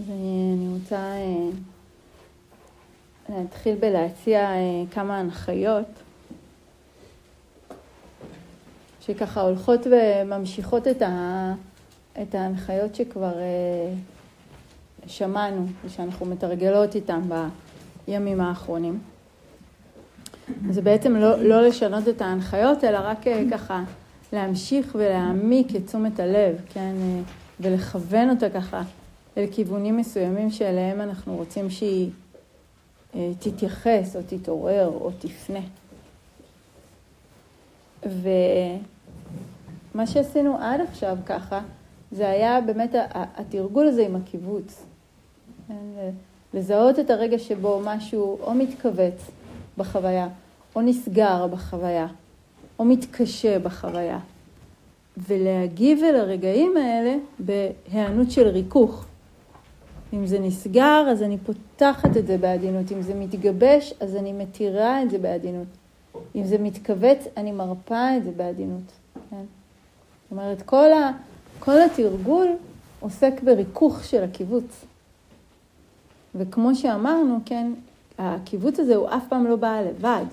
אז אני, אני רוצה אה, להתחיל בלהציע אה, כמה הנחיות שככה הולכות וממשיכות את, ה, את ההנחיות שכבר אה, שמענו ושאנחנו מתרגלות איתן בימים האחרונים. זה בעצם לא, לא לשנות את ההנחיות, אלא רק ככה להמשיך ולהעמיק את תשומת הלב, כן, ולכוון אותה ככה אל כיוונים מסוימים שאליהם אנחנו רוצים שהיא אה, תתייחס או תתעורר או תפנה. ומה שעשינו עד עכשיו ככה, זה היה באמת התרגול הזה עם הקיבוץ. לזהות את הרגע שבו משהו או מתכווץ בחוויה, או נסגר בחוויה, או מתקשה בחוויה, ולהגיב אל הרגעים האלה בהיענות של ריכוך. אם זה נסגר, אז אני פותחת את זה בעדינות. אם זה מתגבש, אז אני מתירה את זה בעדינות. אם זה מתכווץ, אני מרפה את זה בעדינות. כן? זאת אומרת, כל, ה, כל התרגול עוסק בריכוך של הקיבוץ. וכמו שאמרנו, כן, הקיבוץ הזה הוא אף פעם לא בא לבד.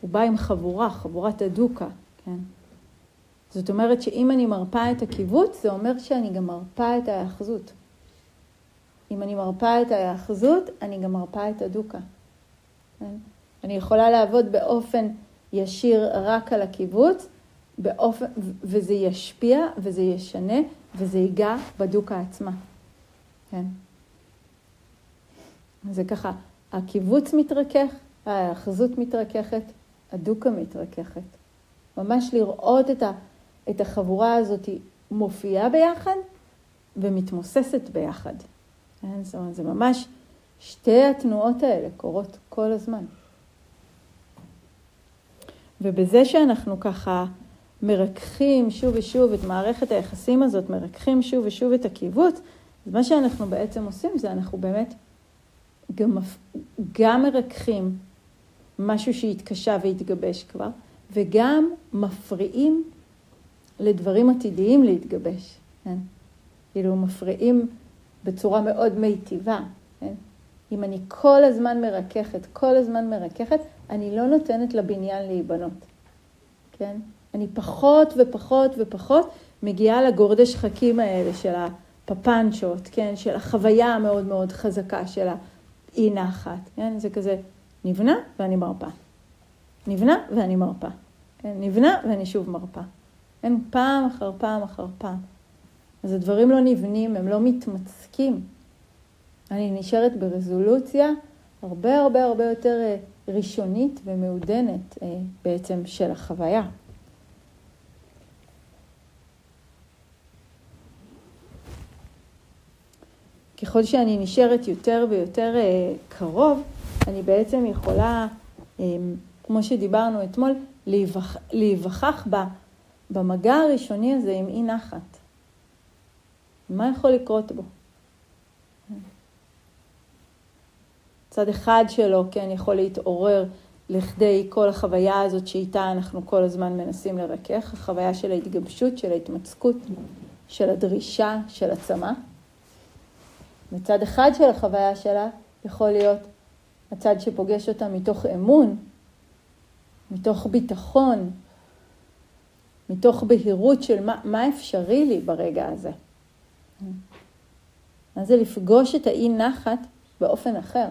הוא בא עם חבורה, חבורת הדוקה, כן? זאת אומרת שאם אני מרפה את הקיבוץ, זה אומר שאני גם מרפה את ההאחזות. אם אני מרפה את ההאחזות, אני גם מרפה את הדוקה. כן? אני יכולה לעבוד באופן ישיר רק על הקיבוץ, באופן, וזה ישפיע וזה ישנה וזה ייגע בדוקה עצמה. כן? זה ככה, הקיבוץ מתרכך, ההאחזות מתרככת, הדוקה מתרככת. ממש לראות את, ה, את החבורה הזאת מופיעה ביחד ומתמוססת ביחד. כן? זאת אומרת, זה ממש שתי התנועות האלה קורות כל הזמן. ובזה שאנחנו ככה מרככים שוב ושוב את מערכת היחסים הזאת, מרככים שוב ושוב את הקיבוץ, אז מה שאנחנו בעצם עושים זה אנחנו באמת גם, גם מרככים משהו שהתקשה והתגבש כבר, וגם מפריעים לדברים עתידיים להתגבש, כן? כאילו מפריעים בצורה מאוד מיטיבה. כן? אם אני כל הזמן מרככת, כל הזמן מרככת, אני לא נותנת לבניין להיבנות. כן? אני פחות ופחות ופחות מגיעה לגורדי שחקים האלה של הפפנצ'ות, כן? של החוויה המאוד מאוד חזקה של האי נחת. כן? זה כזה נבנה ואני מרפה. נבנה ואני מרפה. כן? נבנה ואני שוב מרפה. כן? פעם אחר פעם אחר פעם. אז הדברים לא נבנים, הם לא מתמצקים. אני נשארת ברזולוציה הרבה הרבה הרבה יותר אה, ראשונית ומעודנת אה, בעצם של החוויה. ככל שאני נשארת יותר ויותר אה, קרוב, אני בעצם יכולה, כמו שדיברנו אתמול, להיווכח במגע הראשוני הזה עם אי נחת. מה יכול לקרות בו? צד אחד שלו, כן, יכול להתעורר לכדי כל החוויה הזאת שאיתה אנחנו כל הזמן מנסים לרכך, החוויה של ההתגבשות, של ההתמצקות, של הדרישה, של הצמא. מצד אחד של החוויה שלה יכול להיות הצד שפוגש אותה מתוך אמון, מתוך ביטחון, מתוך בהירות של מה, מה אפשרי לי ברגע הזה. מה זה לפגוש את האי נחת באופן אחר.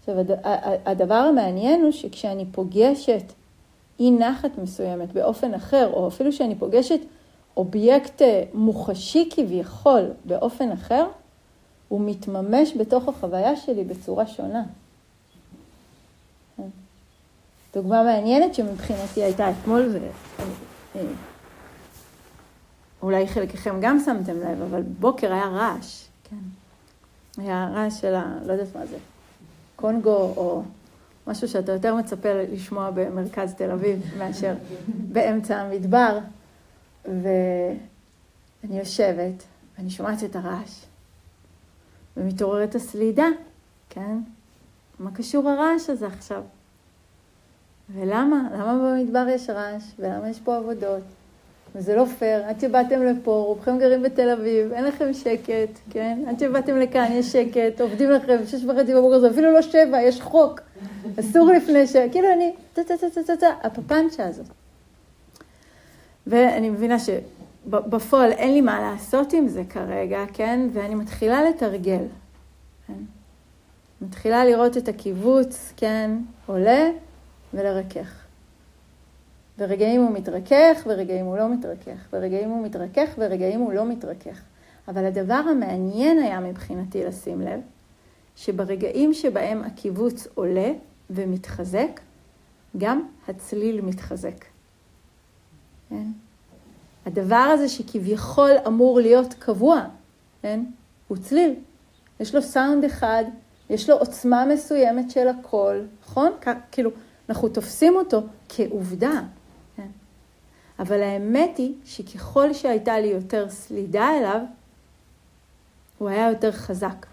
עכשיו, הדבר המעניין הוא שכשאני פוגשת אי נחת מסוימת באופן אחר, או אפילו שאני פוגשת אובייקט אה, מוחשי כביכול באופן אחר, הוא מתממש בתוך החוויה שלי בצורה שונה. כן. דוגמה מעניינת שמבחינתי הייתה אתמול, ו... אולי חלקכם גם שמתם לב, אבל בוקר היה רעש, כן. היה רעש של ה... לא יודעת מה זה, קונגו או משהו שאתה יותר מצפה לשמוע במרכז תל אביב מאשר באמצע המדבר. ואני יושבת, ואני שומעת את הרעש, ומתעוררת הסלידה, כן? מה קשור הרעש הזה עכשיו? ולמה? למה במדבר יש רעש? ולמה יש פה עבודות? וזה לא פייר, עד שבאתם לפה, רובכם גרים בתל אביב, אין לכם שקט, כן? עד שבאתם לכאן יש שקט, עובדים לכם, שש וחצי בבוקר, זה אפילו לא שבע, יש חוק, אסור לפני ש... כאילו אני, טה טה טה טה טה, הפפנצ'ה הזאת. ואני מבינה שבפועל אין לי מה לעשות עם זה כרגע, כן? ואני מתחילה לתרגל. כן? מתחילה לראות את הקיבוץ, כן, עולה ולרכך. ורגעים הוא מתרכך, ורגעים הוא לא מתרכך, ורגעים הוא מתרכך, ורגעים הוא לא מתרכך. אבל הדבר המעניין היה מבחינתי לשים לב, שברגעים שבהם הקיבוץ עולה ומתחזק, גם הצליל מתחזק. כן? הדבר הזה שכביכול אמור להיות קבוע, כן? הוא צליל. יש לו סאונד אחד, יש לו עוצמה מסוימת של הקול, נכון? כאילו, אנחנו תופסים אותו כעובדה. אבל האמת היא שככל שהייתה לי יותר סלידה אליו, הוא היה יותר חזק.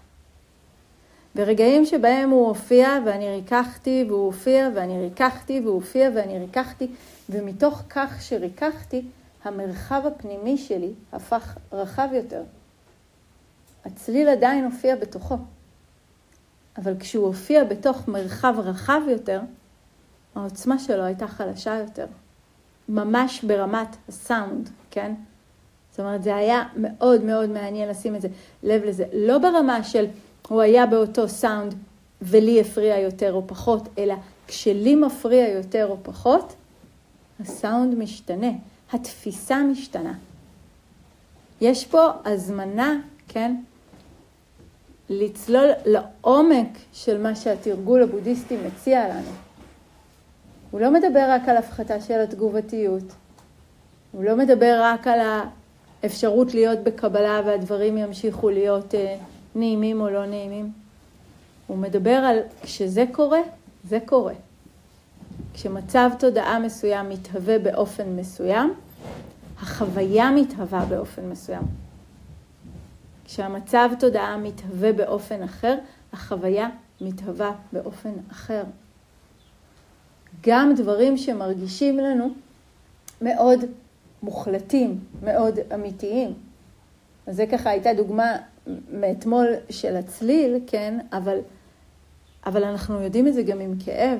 ברגעים שבהם הוא הופיע ואני ריככתי והוא הופיע ואני ריככתי והוא הופיע ואני ריככתי, ומתוך כך שריככתי, המרחב הפנימי שלי הפך רחב יותר. הצליל עדיין הופיע בתוכו, אבל כשהוא הופיע בתוך מרחב רחב יותר, העוצמה שלו הייתה חלשה יותר. ממש ברמת הסאונד, כן? זאת אומרת, זה היה מאוד מאוד מעניין לשים את זה, לב לזה. לא ברמה של הוא היה באותו סאונד ולי הפריע יותר או פחות, אלא כשלי מפריע יותר או פחות, הסאונד משתנה, התפיסה משתנה. יש פה הזמנה, כן, לצלול לעומק של מה שהתרגול הבודהיסטי מציע לנו. הוא לא מדבר רק על הפחתה של התגובתיות, הוא לא מדבר רק על האפשרות להיות בקבלה והדברים ימשיכו להיות אה, נעימים או לא נעימים. הוא מדבר על כשזה קורה, זה קורה. כשמצב תודעה מסוים מתהווה באופן מסוים, החוויה מתהווה באופן מסוים. כשהמצב תודעה מתהווה באופן אחר, החוויה מתהווה באופן אחר. גם דברים שמרגישים לנו מאוד מוחלטים, מאוד אמיתיים. אז זה ככה הייתה דוגמה מאתמול של הצליל, כן, אבל, אבל אנחנו יודעים את זה גם עם כאב.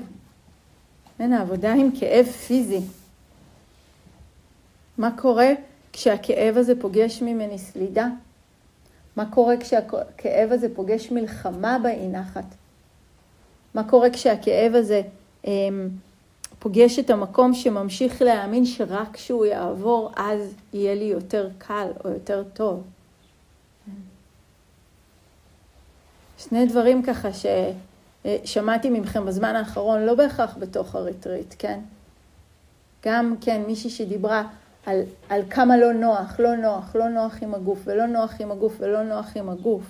אין, העבודה עם כאב פיזי. מה קורה כשהכאב הזה פוגש ממני סלידה? מה קורה כשהכאב הזה פוגש מלחמה באי נחת? מה קורה כשהכאב הזה אמ, פוגש את המקום שממשיך להאמין שרק כשהוא יעבור אז יהיה לי יותר קל או יותר טוב? שני דברים ככה ששמעתי מכם בזמן האחרון, לא בהכרח בתוך הריטריט, כן? גם, כן, מישהי שדיברה על, על כמה לא נוח, לא נוח, לא נוח עם הגוף, ולא נוח עם הגוף, ולא נוח עם הגוף,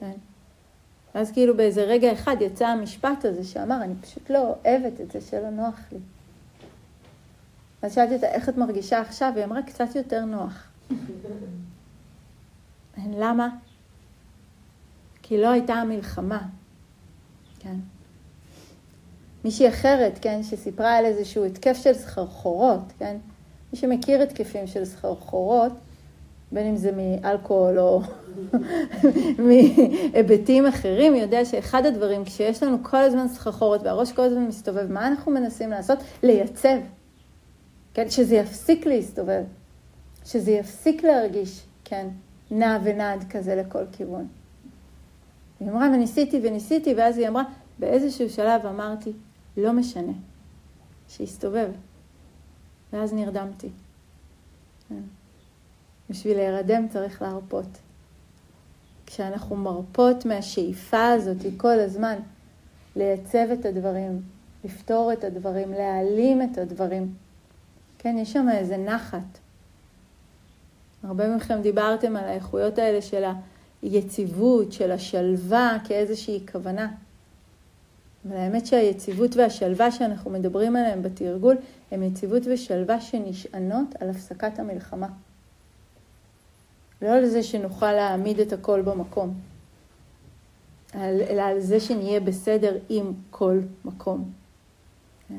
כן? ואז כאילו באיזה רגע אחד יצא המשפט הזה שאמר, אני פשוט לא אוהבת את זה שלא נוח לי. אז שאלתי אותה, איך את מרגישה עכשיו? והיא אמרה, קצת יותר נוח. למה? כי לא הייתה המלחמה, כן? מישהי אחרת, כן, שסיפרה על איזשהו התקף של סחרחורות, כן? מי שמכיר התקפים של סחרחורות, בין אם זה מאלכוהול או מהיבטים אחרים, יודע שאחד הדברים, כשיש לנו כל הזמן סחרחורת והראש כל הזמן מסתובב, מה אנחנו מנסים לעשות? לייצב, כן? שזה יפסיק להסתובב, שזה יפסיק להרגיש, כן, נע ונד כזה לכל כיוון. היא אמרה, וניסיתי וניסיתי, ואז היא אמרה, באיזשהו שלב אמרתי, לא משנה, שיסתובב. ואז נרדמתי. כן. בשביל להירדם צריך להרפות. כשאנחנו מרפות מהשאיפה הזאת כל הזמן לייצב את הדברים, לפתור את הדברים, להעלים את הדברים, כן, יש שם איזה נחת. הרבה מכם דיברתם על האיכויות האלה של היציבות, של השלווה, כאיזושהי כוונה. אבל האמת שהיציבות והשלווה שאנחנו מדברים עליהם בתרגול, הם יציבות ושלווה שנשענות על הפסקת המלחמה. לא על זה שנוכל להעמיד את הכל במקום, אלא על זה שנהיה בסדר עם כל מקום. כן?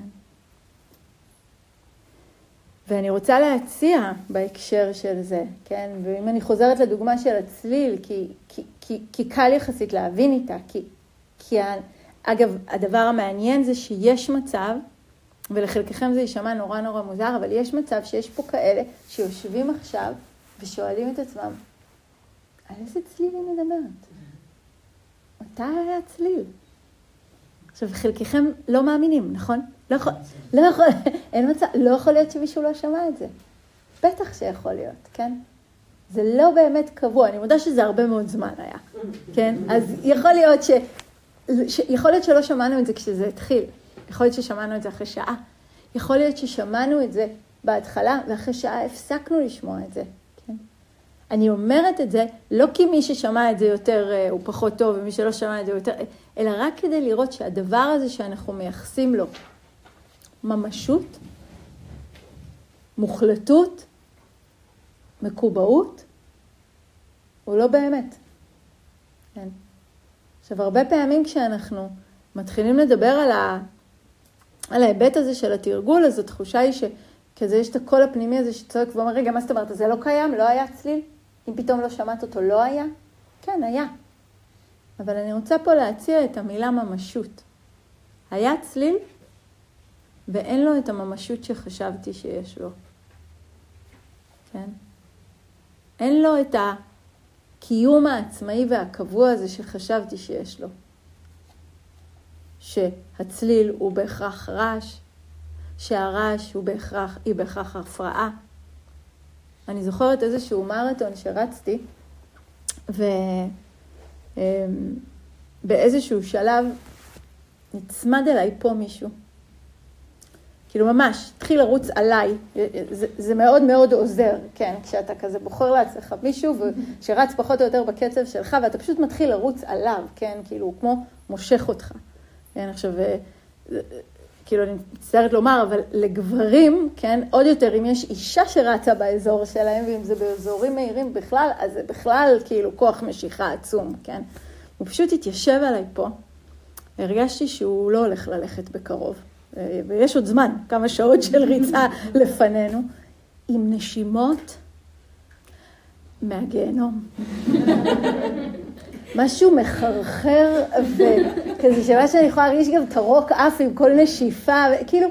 ואני רוצה להציע בהקשר של זה, כן? ואם אני חוזרת לדוגמה של הצליל, כי, כי, כי, כי קל יחסית להבין איתה, כי, כי אגב, הדבר המעניין זה שיש מצב, ולחלקכם זה יישמע נורא נורא מוזר, אבל יש מצב שיש פה כאלה שיושבים עכשיו ושואלים את עצמם, על איזה צליל היא מדברת? מתי היה צליל? עכשיו, חלקכם לא מאמינים, נכון? לא יכול, לא יכול, אין מצב, לא יכול להיות שמישהו לא שמע את זה. בטח שיכול להיות, כן? זה לא באמת קבוע, אני מודה שזה הרבה מאוד זמן היה, כן? אז יכול להיות ש... ש... יכול להיות שלא שמענו את זה כשזה התחיל, יכול להיות ששמענו את זה אחרי שעה, יכול להיות ששמענו את זה בהתחלה, ואחרי שעה הפסקנו לשמוע את זה? אני אומרת את זה לא כי מי ששמע את זה יותר אה, הוא פחות טוב, ומי שלא שמע את זה יותר, אלא רק כדי לראות שהדבר הזה שאנחנו מייחסים לו ממשות, מוחלטות, מקובעות, הוא לא באמת. כן. עכשיו, הרבה פעמים כשאנחנו מתחילים לדבר על, ה... על ההיבט הזה של התרגול, אז התחושה היא שכזה יש את הקול הפנימי הזה שצועק ואומר, רגע, מה זאת אומרת, זה לא קיים? לא היה צליל? אם פתאום לא שמעת אותו, לא היה? כן, היה. אבל אני רוצה פה להציע את המילה ממשות. היה צליל, ואין לו את הממשות שחשבתי שיש לו. כן? אין לו את הקיום העצמאי והקבוע הזה שחשבתי שיש לו. שהצליל הוא בהכרח רעש, שהרעש הוא בהכרח, היא בהכרח הפרעה. אני זוכרת איזשהו מרתון שרצתי, ובאיזשהו אמ, שלב נצמד אליי פה מישהו. כאילו ממש, התחיל לרוץ עליי, זה, זה מאוד מאוד עוזר, כן, כשאתה כזה בוחר לעצמך מישהו שרץ פחות או יותר בקצב שלך, ואתה פשוט מתחיל לרוץ עליו, כן, כאילו הוא כמו מושך אותך. כן, עכשיו, אה, כאילו אני מצטערת לומר, אבל לגברים, כן, עוד יותר, אם יש אישה שרצה באזור שלהם, ואם זה באזורים מהירים בכלל, אז זה בכלל כאילו כוח משיכה עצום, כן. הוא פשוט התיישב עליי פה, הרגשתי שהוא לא הולך ללכת בקרוב. ויש עוד זמן, כמה שעות של ריצה לפנינו, עם נשימות מהגיהנום. משהו מחרחר, וכזה שמה שאני יכולה להרגיש גם את הרוק עף עם כל נשיפה, כאילו,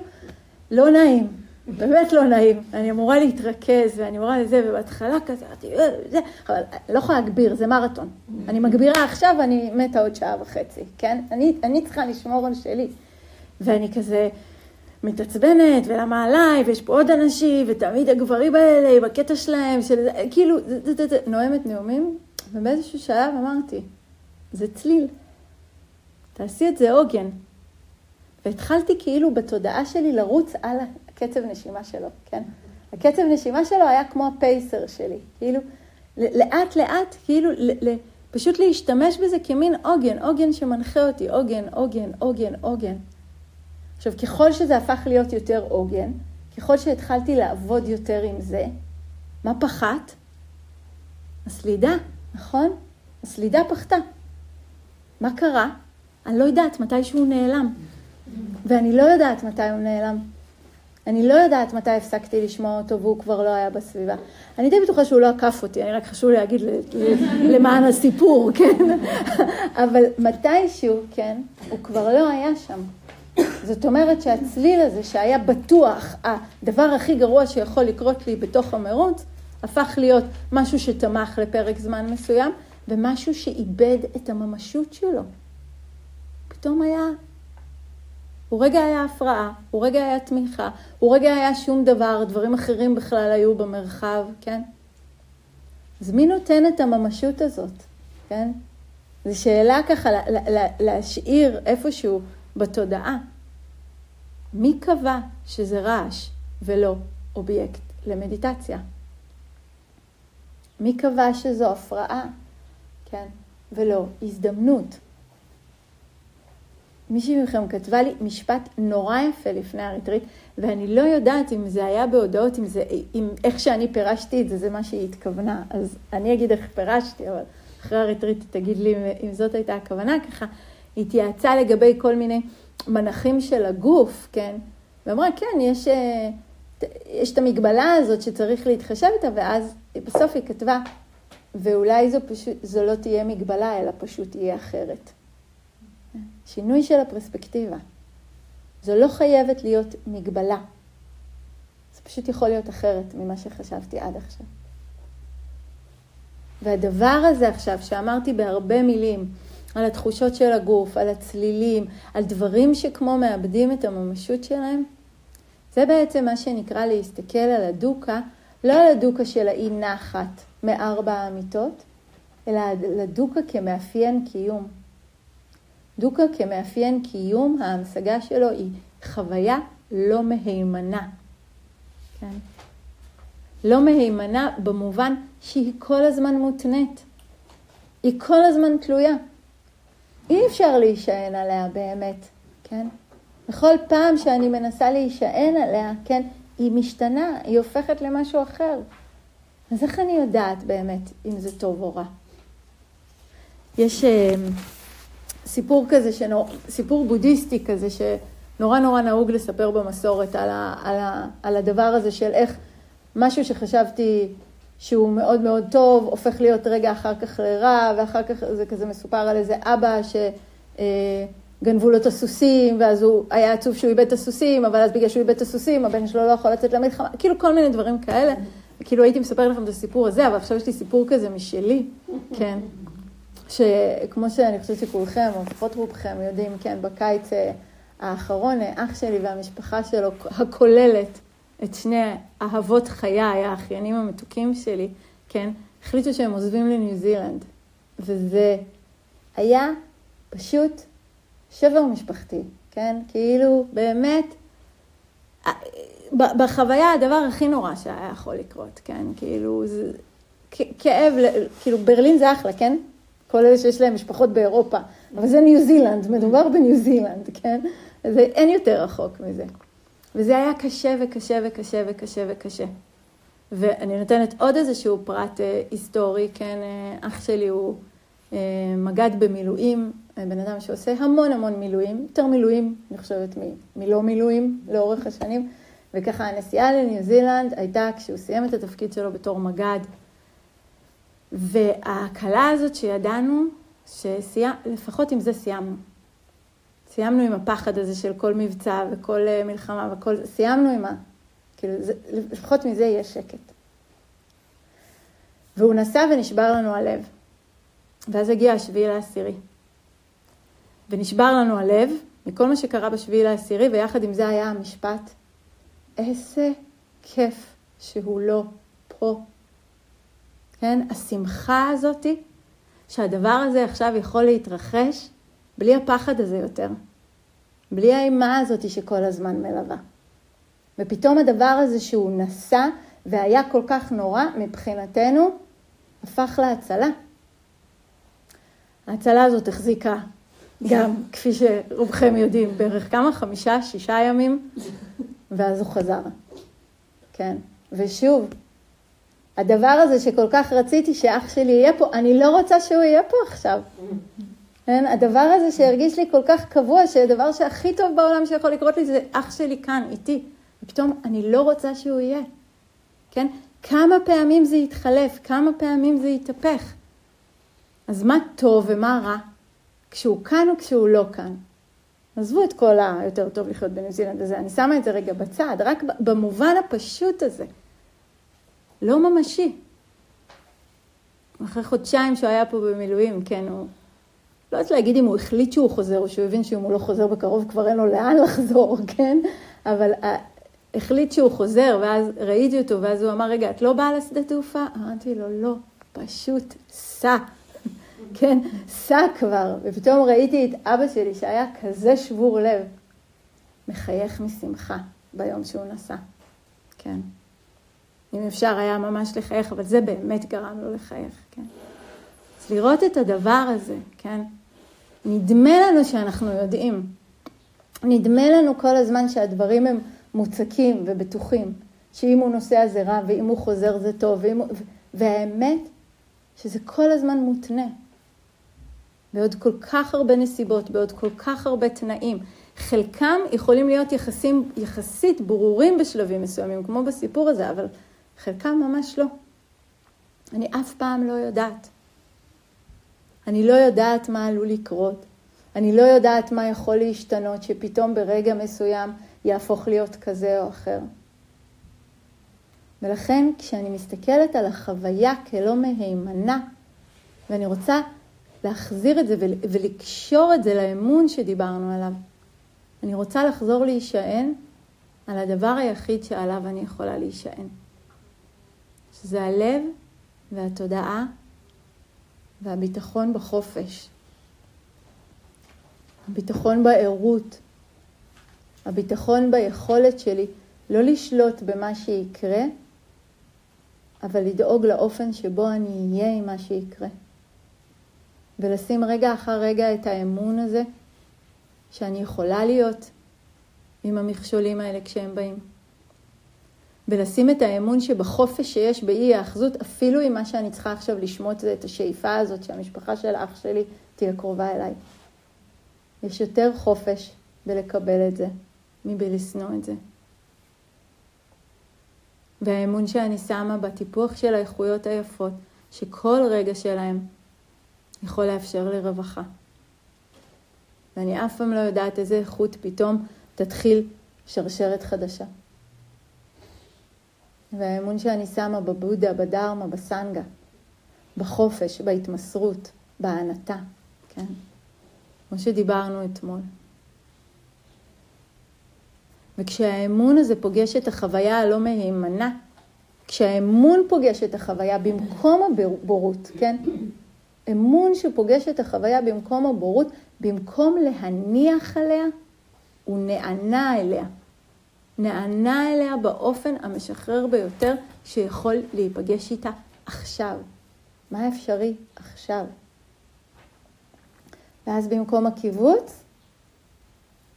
לא נעים, באמת לא נעים. אני אמורה להתרכז, ואני אמורה לזה, ובהתחלה כזה, אה, זה, אבל לא יכולה להגביר, זה מרתון. אני מגבירה עכשיו, ואני מתה עוד שעה וחצי, כן? אני, אני צריכה לשמור על שלי. ואני כזה מתעצבנת, ולמה עליי, ויש פה עוד אנשים, ותמיד הגברים האלה עם הקטע שלהם, של כאילו, זה, זה, זה, נואמת נאומים, ובאיזשהו שלב אמרתי, זה צליל, תעשי את זה עוגן. והתחלתי כאילו בתודעה שלי לרוץ על הקצב נשימה שלו, כן? הקצב נשימה שלו היה כמו הפייסר שלי, כאילו, לאט לאט, כאילו, פשוט להשתמש בזה כמין עוגן, עוגן שמנחה אותי, עוגן, עוגן, עוגן, עוגן. עכשיו, ככל שזה הפך להיות יותר עוגן, ככל שהתחלתי לעבוד יותר עם זה, מה פחת? הסלידה, נכון? הסלידה פחתה. מה קרה? אני לא יודעת מתי שהוא נעלם. ואני לא יודעת מתי הוא נעלם. אני לא יודעת מתי הפסקתי לשמוע אותו והוא כבר לא היה בסביבה. אני די בטוחה שהוא לא עקף אותי, אני רק חשוב להגיד למען הסיפור, כן? אבל מתישהו, כן, הוא כבר לא היה שם. זאת אומרת שהצליל הזה שהיה בטוח הדבר הכי גרוע שיכול לקרות לי בתוך המרוץ, הפך להיות משהו שתמך לפרק זמן מסוים, ומשהו שאיבד את הממשות שלו. פתאום היה, הוא רגע היה הפרעה, הוא רגע היה תמיכה, הוא רגע היה שום דבר, דברים אחרים בכלל היו במרחב, כן? אז מי נותן את הממשות הזאת, כן? זו שאלה ככה להשאיר איפשהו בתודעה. מי קבע שזה רעש ולא אובייקט למדיטציה? מי קבע שזו הפרעה, כן, ולא הזדמנות? מישהי מכם כתבה לי משפט נורא יפה לפני הריטריט, ואני לא יודעת אם זה היה בהודעות, אם זה, אם איך שאני פירשתי את זה, זה מה שהיא התכוונה. אז אני אגיד איך פירשתי, אבל אחרי הריטריט תגיד לי אם זאת הייתה הכוונה, ככה היא התייעצה לגבי כל מיני מנחים של הגוף, כן? ואמרה, כן, יש, אה, יש את המגבלה הזאת שצריך להתחשב איתה, ואז בסוף היא כתבה, ואולי זו, פשוט, זו לא תהיה מגבלה, אלא פשוט תהיה אחרת. שינוי של הפרספקטיבה. זו לא חייבת להיות מגבלה. זה פשוט יכול להיות אחרת ממה שחשבתי עד עכשיו. והדבר הזה עכשיו, שאמרתי בהרבה מילים, על התחושות של הגוף, על הצלילים, על דברים שכמו מאבדים את הממשות שלהם, זה בעצם מה שנקרא להסתכל על הדוקה, לא על הדוקה של האי נחת מארבע האמיתות, אלא על הדוקה כמאפיין קיום. דוקה כמאפיין קיום, ההמשגה שלו היא חוויה לא מהימנה. כן? לא מהימנה במובן שהיא כל הזמן מותנית. היא כל הזמן תלויה. אי אפשר להישען עליה באמת, כן? בכל פעם שאני מנסה להישען עליה, כן, היא משתנה, היא הופכת למשהו אחר. אז איך אני יודעת באמת אם זה טוב או רע? יש uh, סיפור כזה, שנור, סיפור בודהיסטי כזה, שנורא נורא נהוג לספר במסורת על, ה, על, ה, על הדבר הזה של איך משהו שחשבתי שהוא מאוד מאוד טוב, הופך להיות רגע אחר כך לרע, ואחר כך זה כזה מסופר על איזה אבא שגנבו לו את הסוסים, ואז הוא היה עצוב שהוא איבד את הסוסים, אבל אז בגלל שהוא איבד את הסוסים, הבן שלו לא יכול לצאת למלחמה, כאילו כל מיני דברים כאלה. כאילו הייתי מספרת לכם את הסיפור הזה, אבל עכשיו יש לי סיפור כזה משלי, כן. שכמו שאני חושבת שכולכם, או לפחות רובכם יודעים, כן, בקיץ אה, האחרון, אח שלי והמשפחה שלו, הכוללת, את שני אהבות חיי, האחיינים המתוקים שלי, כן, החליטו שהם עוזבים לניו זילנד. וזה היה פשוט שבר משפחתי, כן? כאילו, באמת, בחוויה הדבר הכי נורא שהיה יכול לקרות, כן? כאילו, זה כאב, כאילו, ברלין זה אחלה, כן? כל אלה שיש להם משפחות באירופה, אבל זה ניו זילנד, מדובר בניו זילנד, כן? זה אין יותר רחוק מזה. וזה היה קשה וקשה וקשה וקשה וקשה. ואני נותנת עוד איזשהו פרט אה, היסטורי, כן, אה, אח שלי הוא אה, מג"ד במילואים, אה, בן אדם שעושה המון המון מילואים, יותר מילואים, אני חושבת, מ- מלא מילואים לאורך השנים, וככה הנסיעה לניו זילנד הייתה כשהוא סיים את התפקיד שלו בתור מג"ד. וההקלה הזאת שידענו, שסיימ, לפחות עם זה סיימנו. סיימנו עם הפחד הזה של כל מבצע וכל אה, מלחמה וכל זה, סיימנו עם ה... כאילו, זה, לפחות מזה יהיה שקט. והוא נסע ונשבר לנו הלב. ואז הגיע השביעי לעשירי. ונשבר לנו הלב מכל מה שקרה בשביעי לעשירי, ויחד עם זה היה המשפט, איזה כיף שהוא לא פה. כן? השמחה הזאתי, שהדבר הזה עכשיו יכול להתרחש, בלי הפחד הזה יותר, בלי האימה הזאת שכל הזמן מלווה. ופתאום הדבר הזה שהוא נסע והיה כל כך נורא, מבחינתנו, הפך להצלה. ההצלה הזאת החזיקה גם, כפי שרובכם יודעים, בערך כמה? חמישה, שישה ימים, ואז הוא חזר. כן, ושוב, הדבר הזה שכל כך רציתי שאח שלי יהיה פה, אני לא רוצה שהוא יהיה פה עכשיו. כן? הדבר הזה שהרגיש לי כל כך קבוע, שהדבר שהכי טוב בעולם שיכול לקרות לי זה אח שלי כאן, איתי. ופתאום אני לא רוצה שהוא יהיה. כן? כמה פעמים זה יתחלף, כמה פעמים זה יתהפך. אז מה טוב ומה רע? כשהוא כאן או כשהוא לא כאן? עזבו את כל היותר טוב לחיות בניו זילנד הזה, אני שמה את זה רגע בצד, רק במובן הפשוט הזה. לא ממשי. אחרי חודשיים שהוא היה פה במילואים, כן, הוא לא יודעת להגיד אם הוא החליט שהוא חוזר, או שהוא הבין שאם הוא לא חוזר בקרוב כבר אין לו לאן לחזור, כן? אבל uh, החליט שהוא חוזר, ואז ראיתי אותו, ואז הוא אמר, רגע, את לא באה לשדה תעופה? אמרתי לו, לא, פשוט סע. כן, סע כבר. ופתאום ראיתי את אבא שלי, שהיה כזה שבור לב, מחייך משמחה ביום שהוא נסע. כן. אם אפשר היה ממש לחייך, אבל זה באמת גרם לו לחייך, כן. אז לראות את הדבר הזה, כן, נדמה לנו שאנחנו יודעים. נדמה לנו כל הזמן שהדברים הם מוצקים ובטוחים, שאם הוא נוסע זה רע, ואם הוא חוזר זה טוב, הוא... והאמת שזה כל הזמן מותנה. בעוד כל כך הרבה נסיבות, בעוד כל כך הרבה תנאים. חלקם יכולים להיות יחסים, יחסית ברורים בשלבים מסוימים, כמו בסיפור הזה, אבל חלקם ממש לא. אני אף פעם לא יודעת. אני לא יודעת מה עלול לקרות. אני לא יודעת מה יכול להשתנות, שפתאום ברגע מסוים יהפוך להיות כזה או אחר. ולכן כשאני מסתכלת על החוויה כלא מהימנה, ואני רוצה להחזיר את זה ולקשור את זה לאמון שדיברנו עליו, אני רוצה לחזור להישען על הדבר היחיד שעליו אני יכולה להישען, שזה הלב והתודעה והביטחון בחופש, הביטחון בערות, הביטחון ביכולת שלי לא לשלוט במה שיקרה, אבל לדאוג לאופן שבו אני אהיה עם מה שיקרה. ולשים רגע אחר רגע את האמון הזה שאני יכולה להיות עם המכשולים האלה כשהם באים. ולשים את האמון שבחופש שיש באי האחזות, אפילו עם מה שאני צריכה עכשיו לשמוט זה את השאיפה הזאת שהמשפחה של אח שלי תהיה קרובה אליי. יש יותר חופש בלקבל את זה מבלשנוא את זה. והאמון שאני שמה בטיפוח של האיכויות היפות, שכל רגע שלהם יכול לאפשר לרווחה. ואני אף פעם לא יודעת איזה איכות פתאום תתחיל שרשרת חדשה. והאמון שאני שמה בבודה, בדרמה, בסנגה, בחופש, בהתמסרות, בהענתה, כן? כמו שדיברנו אתמול. וכשהאמון הזה פוגש את החוויה הלא מהימנה, כשהאמון פוגש את החוויה במקום הבורות, כן? אמון שפוגש את החוויה במקום הבורות, במקום להניח עליה, הוא נענה אליה. נענה אליה באופן המשחרר ביותר שיכול להיפגש איתה עכשיו. מה אפשרי עכשיו? ואז במקום הקיבוץ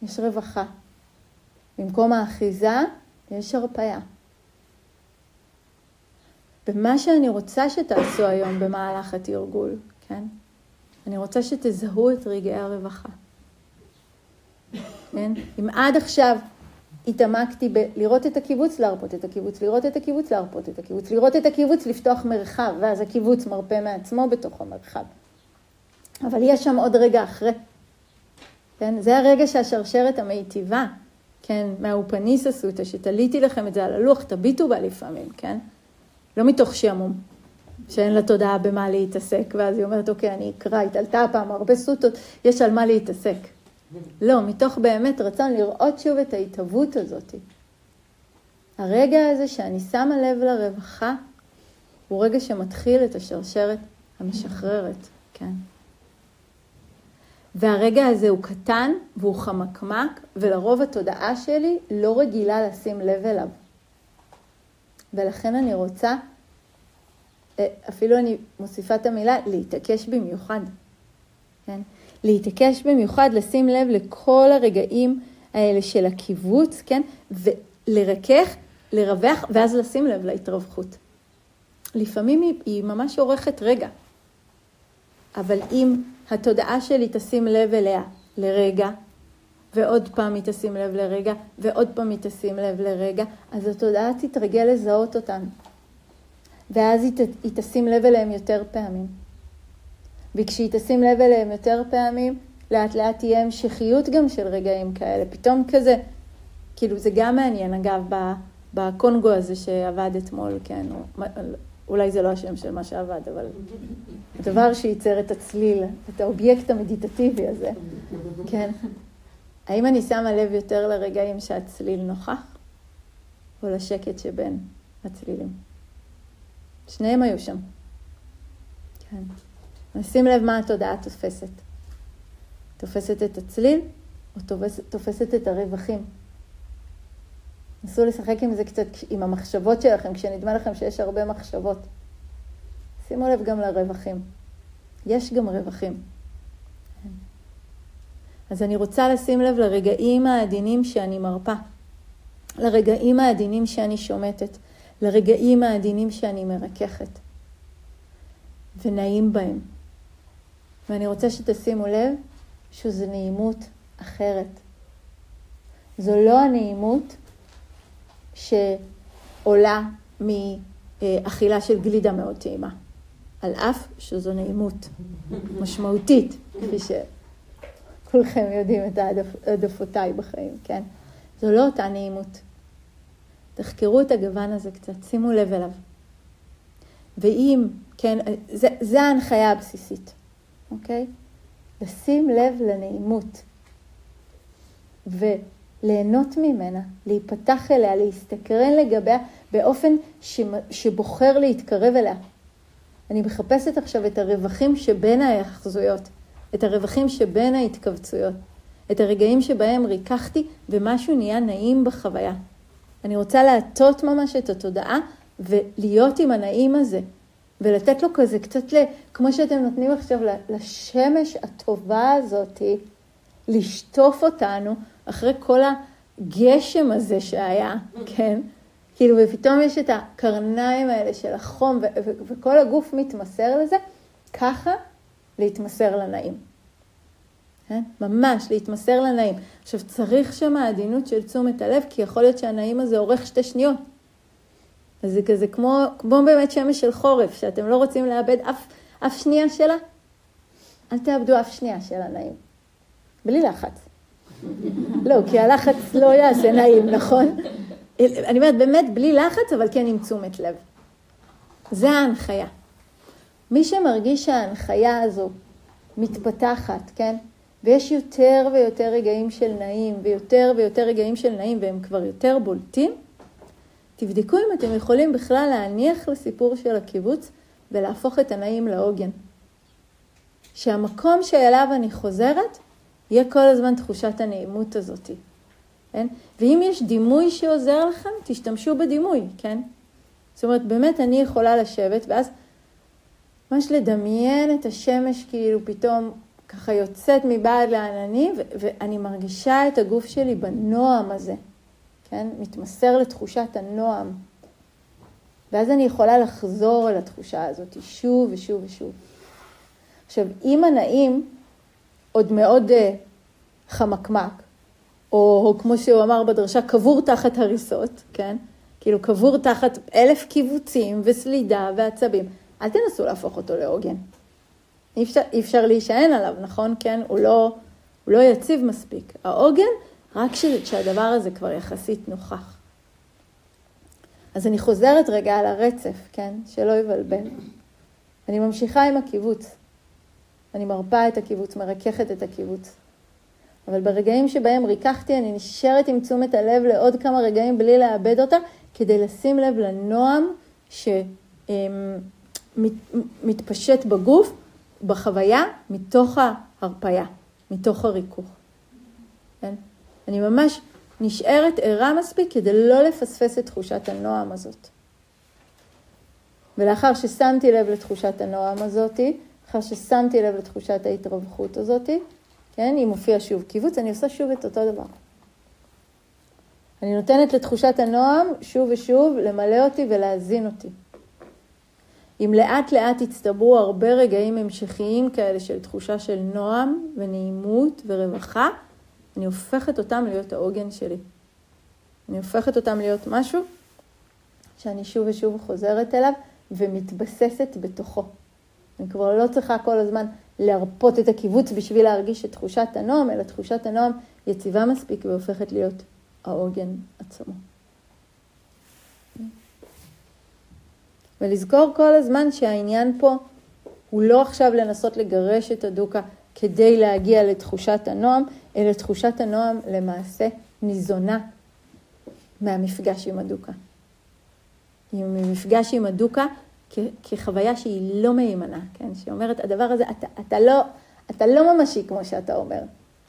יש רווחה. במקום האחיזה יש הרפאיה. ומה שאני רוצה שתעשו היום במהלך התרגול, כן? אני רוצה שתזהו את רגעי הרווחה. כן? אם עד עכשיו התעמקתי בלראות את הקיבוץ, להרפות את הקיבוץ, לראות את הקיבוץ, להרפות את הקיבוץ, לראות את הקיבוץ, לפתוח מרחב, ואז הקיבוץ מרפה מעצמו בתוך המרחב. אבל יש שם עוד רגע אחרי. כן? זה הרגע שהשרשרת המיטיבה, כן, מהאופניס אותה, שתליתי לכם את זה על הלוח, תביטו בה לפעמים, כן? לא מתוך שעמום, שאין לה תודעה במה להתעסק, ואז היא אומרת, אוקיי, אני אקרא, התעלתה פעם הרבה סוטות, יש על מה להתעסק. לא, מתוך באמת רצון לראות שוב את ההתהוות הזאת. הרגע הזה שאני שמה לב לרווחה, הוא רגע שמתחיל את השרשרת המשחררת, כן. והרגע הזה הוא קטן והוא חמקמק, ולרוב התודעה שלי לא רגילה לשים לב אליו. ולכן אני רוצה, אפילו אני מוסיפה את המילה, להתעקש במיוחד. כן? להתעקש במיוחד, לשים לב לכל הרגעים האלה של הקיבוץ, כן? ולרכך, לרווח, ואז לשים לב להתרווחות. לפעמים היא, היא ממש אורכת רגע, אבל אם התודעה שלי תשים לב אליה לרגע, ועוד פעם היא תשים לב לרגע, ועוד פעם היא תשים לב לרגע, אז התודעה תתרגל לזהות אותן. ואז היא, היא תשים לב אליהם יותר פעמים. וכשהיא תשים לב אליהם יותר פעמים, לאט לאט תהיה המשכיות גם של רגעים כאלה. פתאום כזה, כאילו זה גם מעניין, אגב, בקונגו הזה שעבד אתמול, כן, הוא, אולי זה לא השם של מה שעבד, אבל הדבר שייצר את הצליל, את האובייקט המדיטטיבי הזה, כן. האם אני שמה לב יותר לרגעים שהצליל נוכח, או לשקט שבין הצלילים? שניהם היו שם. כן. נשים לב מה התודעה תופסת. תופסת את הצליל, או תופסת, תופסת את הרווחים. נסו לשחק עם זה קצת, עם המחשבות שלכם, כשנדמה לכם שיש הרבה מחשבות. שימו לב גם לרווחים. יש גם רווחים. אז אני רוצה לשים לב לרגעים העדינים שאני מרפה, לרגעים העדינים שאני שומטת, לרגעים העדינים שאני מרככת, ונעים בהם. ואני רוצה שתשימו לב שזו נעימות אחרת. זו לא הנעימות שעולה מאכילה של גלידה מאוד טעימה, על אף שזו נעימות משמעותית, כפי שכולכם יודעים את העדפותיי בחיים, כן? זו לא אותה נעימות. תחקרו את הגוון הזה קצת, שימו לב אליו. ואם, כן, זה, זה ההנחיה הבסיסית, אוקיי? לשים לב לנעימות וליהנות ממנה, להיפתח אליה, להסתקרן לגביה באופן שבוחר להתקרב אליה. אני מחפשת עכשיו את הרווחים שבין ההאחזויות, את הרווחים שבין ההתכווצויות, את הרגעים שבהם ריככתי ומשהו נהיה נעים בחוויה. אני רוצה להטות ממש את התודעה ולהיות עם הנעים הזה, ולתת לו כזה קצת, כמו שאתם נותנים עכשיו לשמש הטובה הזאתי, לשטוף אותנו אחרי כל הגשם הזה שהיה, כן? כאילו, ופתאום יש את הקרניים האלה של החום, וכל הגוף מתמסר לזה, ככה להתמסר לנעים. כן? ממש, להתמסר לנעים. עכשיו, צריך שם העדינות של תשומת הלב, כי יכול להיות שהנעים הזה אורך שתי שניות. אז זה כזה כמו, כמו באמת שמש של חורף, שאתם לא רוצים לאבד אף, אף שנייה שלה, אל תאבדו אף שנייה של הנעים. בלי לחץ. לא, כי הלחץ לא יעשה נעים, נכון? אני אומרת, באמת בלי לחץ, אבל כן עם תשומת לב. זה ההנחיה. מי שמרגיש שההנחיה הזו מתפתחת, כן? ויש יותר ויותר רגעים של נעים, ויותר ויותר רגעים של נעים, והם כבר יותר בולטים, תבדקו אם אתם יכולים בכלל להניח לסיפור של הקיבוץ ולהפוך את הנעים לעוגן. שהמקום שאליו אני חוזרת, יהיה כל הזמן תחושת הנעימות הזאת, כן? ואם יש דימוי שעוזר לכם, תשתמשו בדימוי, כן? זאת אומרת, באמת אני יכולה לשבת, ואז ממש לדמיין את השמש כאילו פתאום ככה יוצאת מבעד לעננים, ואני מרגישה את הגוף שלי בנועם הזה, כן? מתמסר לתחושת הנועם. ואז אני יכולה לחזור אל התחושה הזאת שוב ושוב ושוב. עכשיו, אם הנעים עוד מאוד uh, חמקמק, או, או כמו שהוא אמר בדרשה, קבור תחת הריסות, כן? כאילו קבור תחת אלף קיבוצים וסלידה ועצבים, אל תנסו להפוך אותו לעוגן. אי אפשר, אי אפשר להישען עליו, נכון? כן, הוא לא, הוא לא יציב מספיק. העוגן, רק כשהדבר הזה כבר יחסית נוכח. אז אני חוזרת רגע על הרצף, כן? שלא יבלבל. אני ממשיכה עם הקיבוץ. אני מרפה את הקיבוץ, מרככת את הקיבוץ. אבל ברגעים שבהם ריככתי, אני נשארת עם תשומת הלב לעוד כמה רגעים בלי לאבד אותה, כדי לשים לב לנועם שמתפשט בגוף בחוויה מתוך ההרפייה, מתוך הריכוך. כן? אני ממש נשארת ערה מספיק כדי לא לפספס את תחושת הנועם הזאת. ולאחר ששמתי לב לתחושת הנועם הזאת, לאחר ששמתי לב לתחושת ההתרווחות הזאת, כן, אם מופיע שוב קיבוץ, אני עושה שוב את אותו דבר. אני נותנת לתחושת הנועם שוב ושוב למלא אותי ולהזין אותי. אם לאט לאט יצטברו הרבה רגעים המשכיים כאלה של תחושה של נועם ונעימות ורווחה, אני הופכת אותם להיות העוגן שלי. אני הופכת אותם להיות משהו שאני שוב ושוב חוזרת אליו ומתבססת בתוכו. אני כבר לא צריכה כל הזמן להרפות את הקיבוץ בשביל להרגיש את תחושת הנועם, אלא תחושת הנועם יציבה מספיק והופכת להיות העוגן עצמו. ולזכור כל הזמן שהעניין פה הוא לא עכשיו לנסות לגרש את הדוקה כדי להגיע לתחושת הנועם, אלא תחושת הנועם למעשה ניזונה מהמפגש עם הדוקה. עם מפגש עם הדוקה כחוויה שהיא לא מהימנה, כן? שאומרת, הדבר הזה, אתה, אתה, לא, אתה לא ממשי כמו שאתה אומר.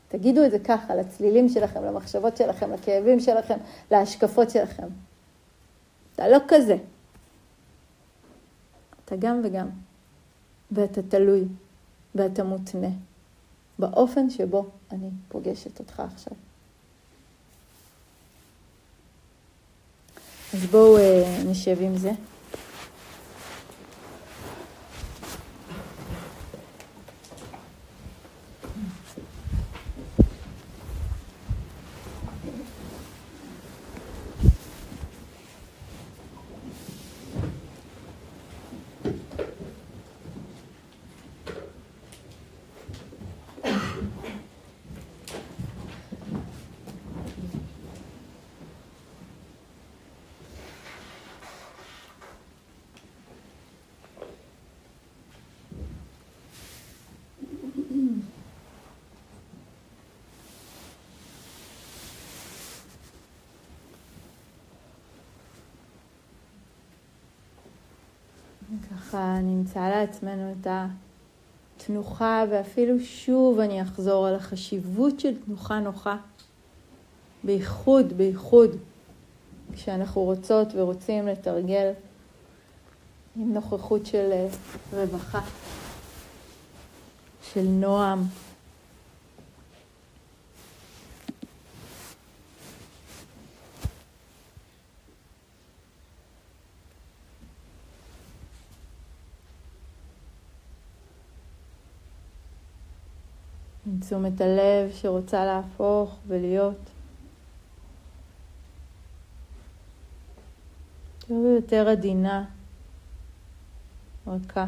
תגידו את זה ככה, לצלילים שלכם, למחשבות שלכם, לכאבים שלכם, להשקפות שלכם. אתה לא כזה. אתה גם וגם, ואתה תלוי, ואתה מותנה, באופן שבו אני פוגשת אותך עכשיו. אז בואו אה, נשב עם זה. ככה נמצא לעצמנו את התנוחה, ואפילו שוב אני אחזור על החשיבות של תנוחה נוחה. בייחוד, בייחוד, כשאנחנו רוצות ורוצים לתרגל עם נוכחות של אה, רווחה, של נועם. תשומת הלב שרוצה להפוך ולהיות יותר ויותר עדינה, רכה.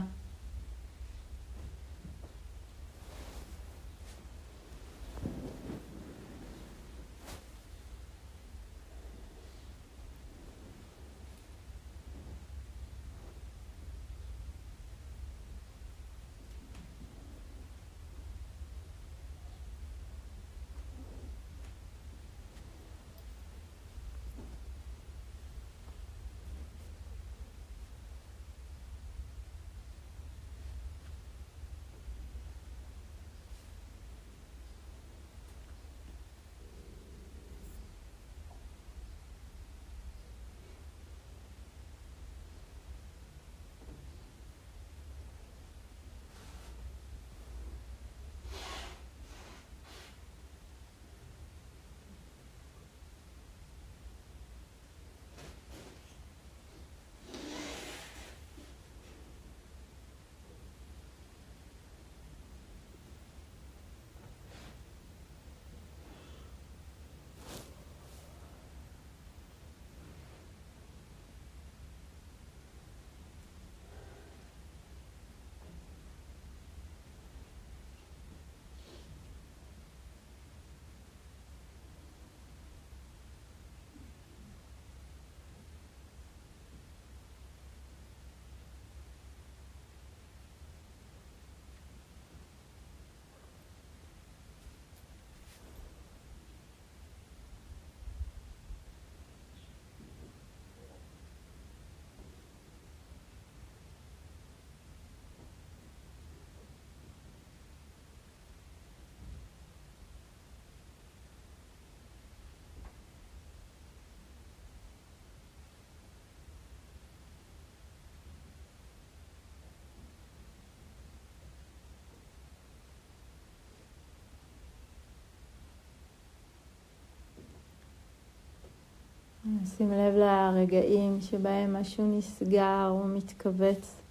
שים לב לרגעים שבהם משהו נסגר או מתכווץ.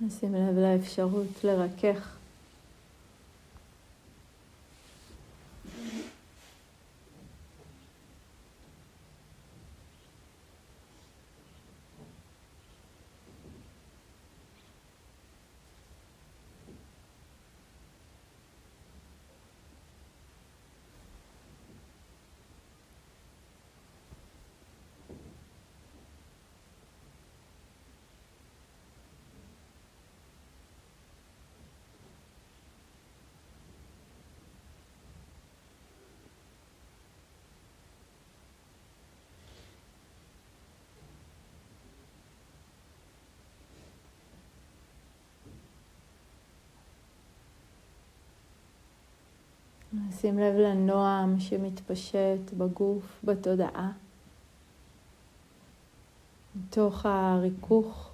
נשים לב לאפשרות לרכך שים לב לנועם שמתפשט בגוף, בתודעה, מתוך הריכוך,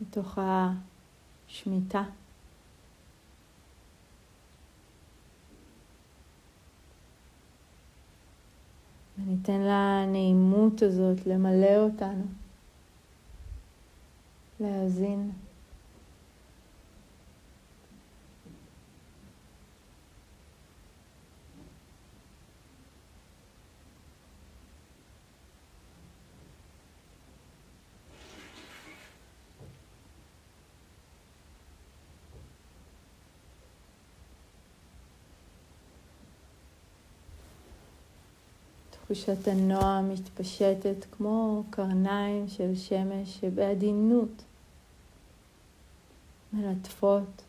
מתוך השמיטה. וניתן לנעימות הזאת למלא אותנו, להאזין. תחושת הנועם מתפשטת כמו קרניים של שמש שבעדינות מלטפות.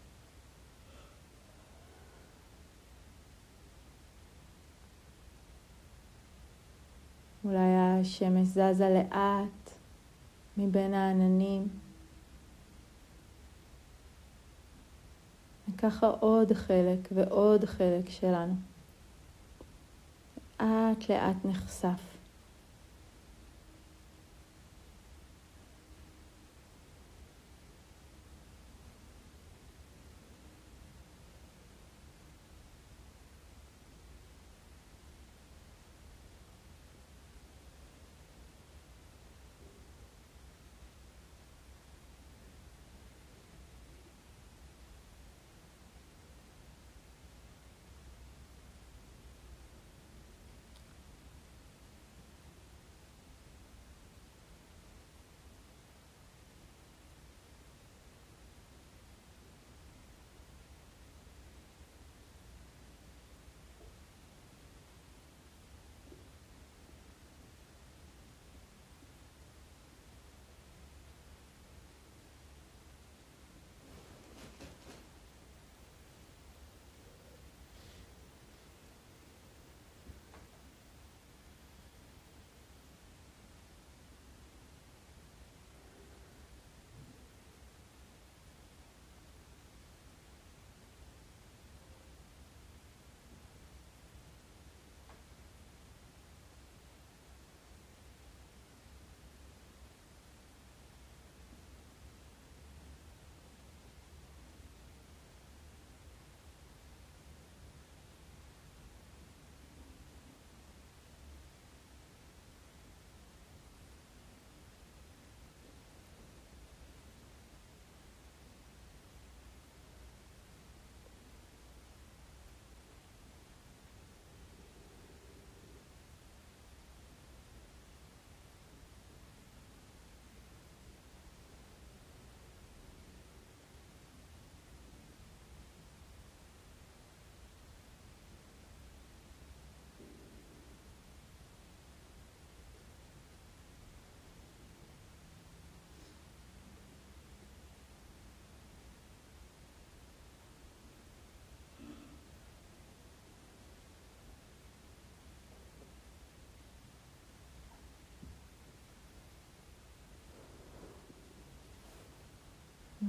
אולי השמש זזה לאט מבין העננים. וככה עוד חלק ועוד חלק שלנו. לאט לאט נחשף.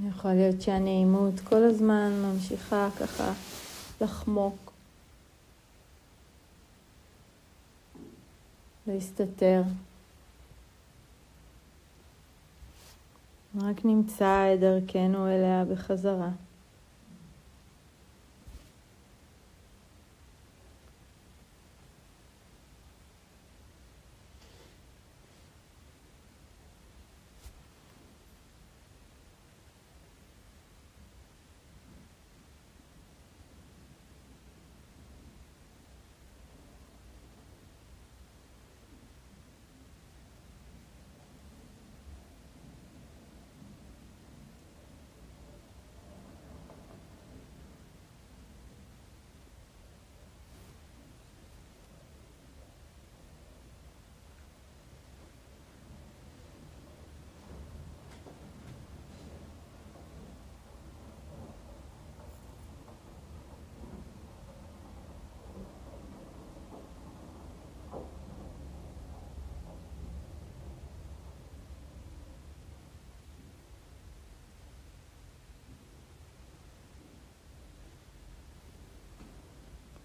יכול להיות שהנעימות כל הזמן ממשיכה ככה לחמוק, להסתתר. רק נמצא את דרכנו אליה בחזרה.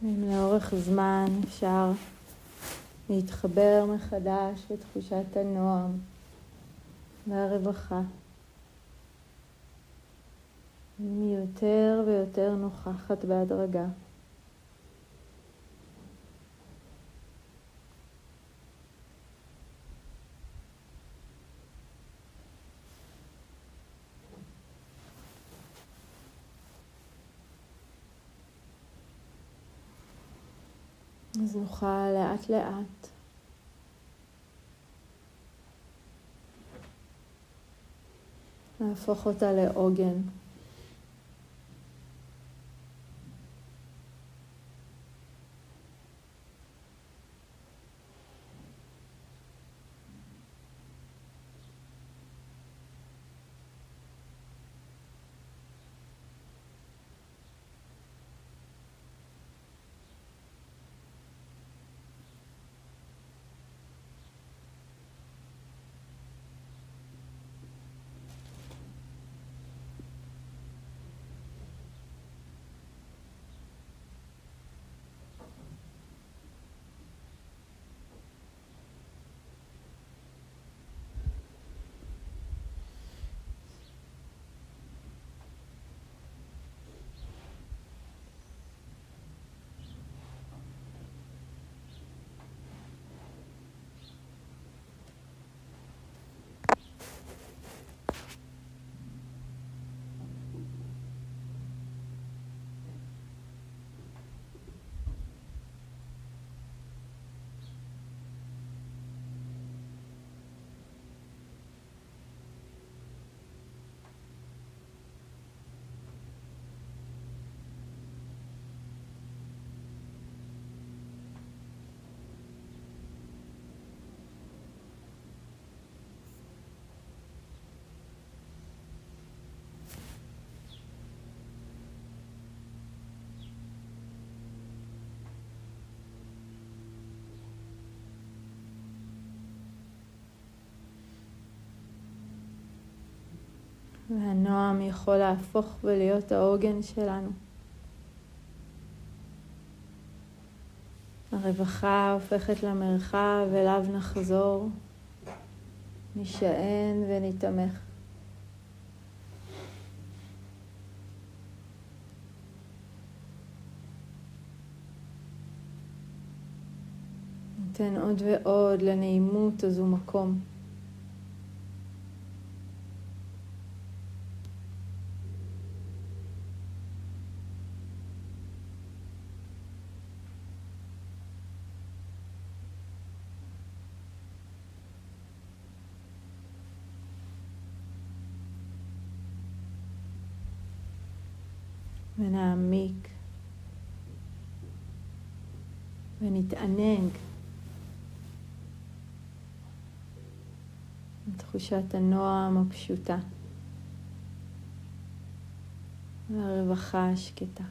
אם לאורך זמן אפשר להתחבר מחדש לתחושת הנועם והרווחה. היא יותר ויותר נוכחת בהדרגה. אז נוכל לאט לאט להפוך אותה לעוגן. והנועם יכול להפוך ולהיות העוגן שלנו. הרווחה הופכת למרחב, אליו נחזור, נישען ונתמך. ניתן עוד ועוד לנעימות הזו מקום. ונתענג תחושת הנועם הפשוטה והרווחה השקטה.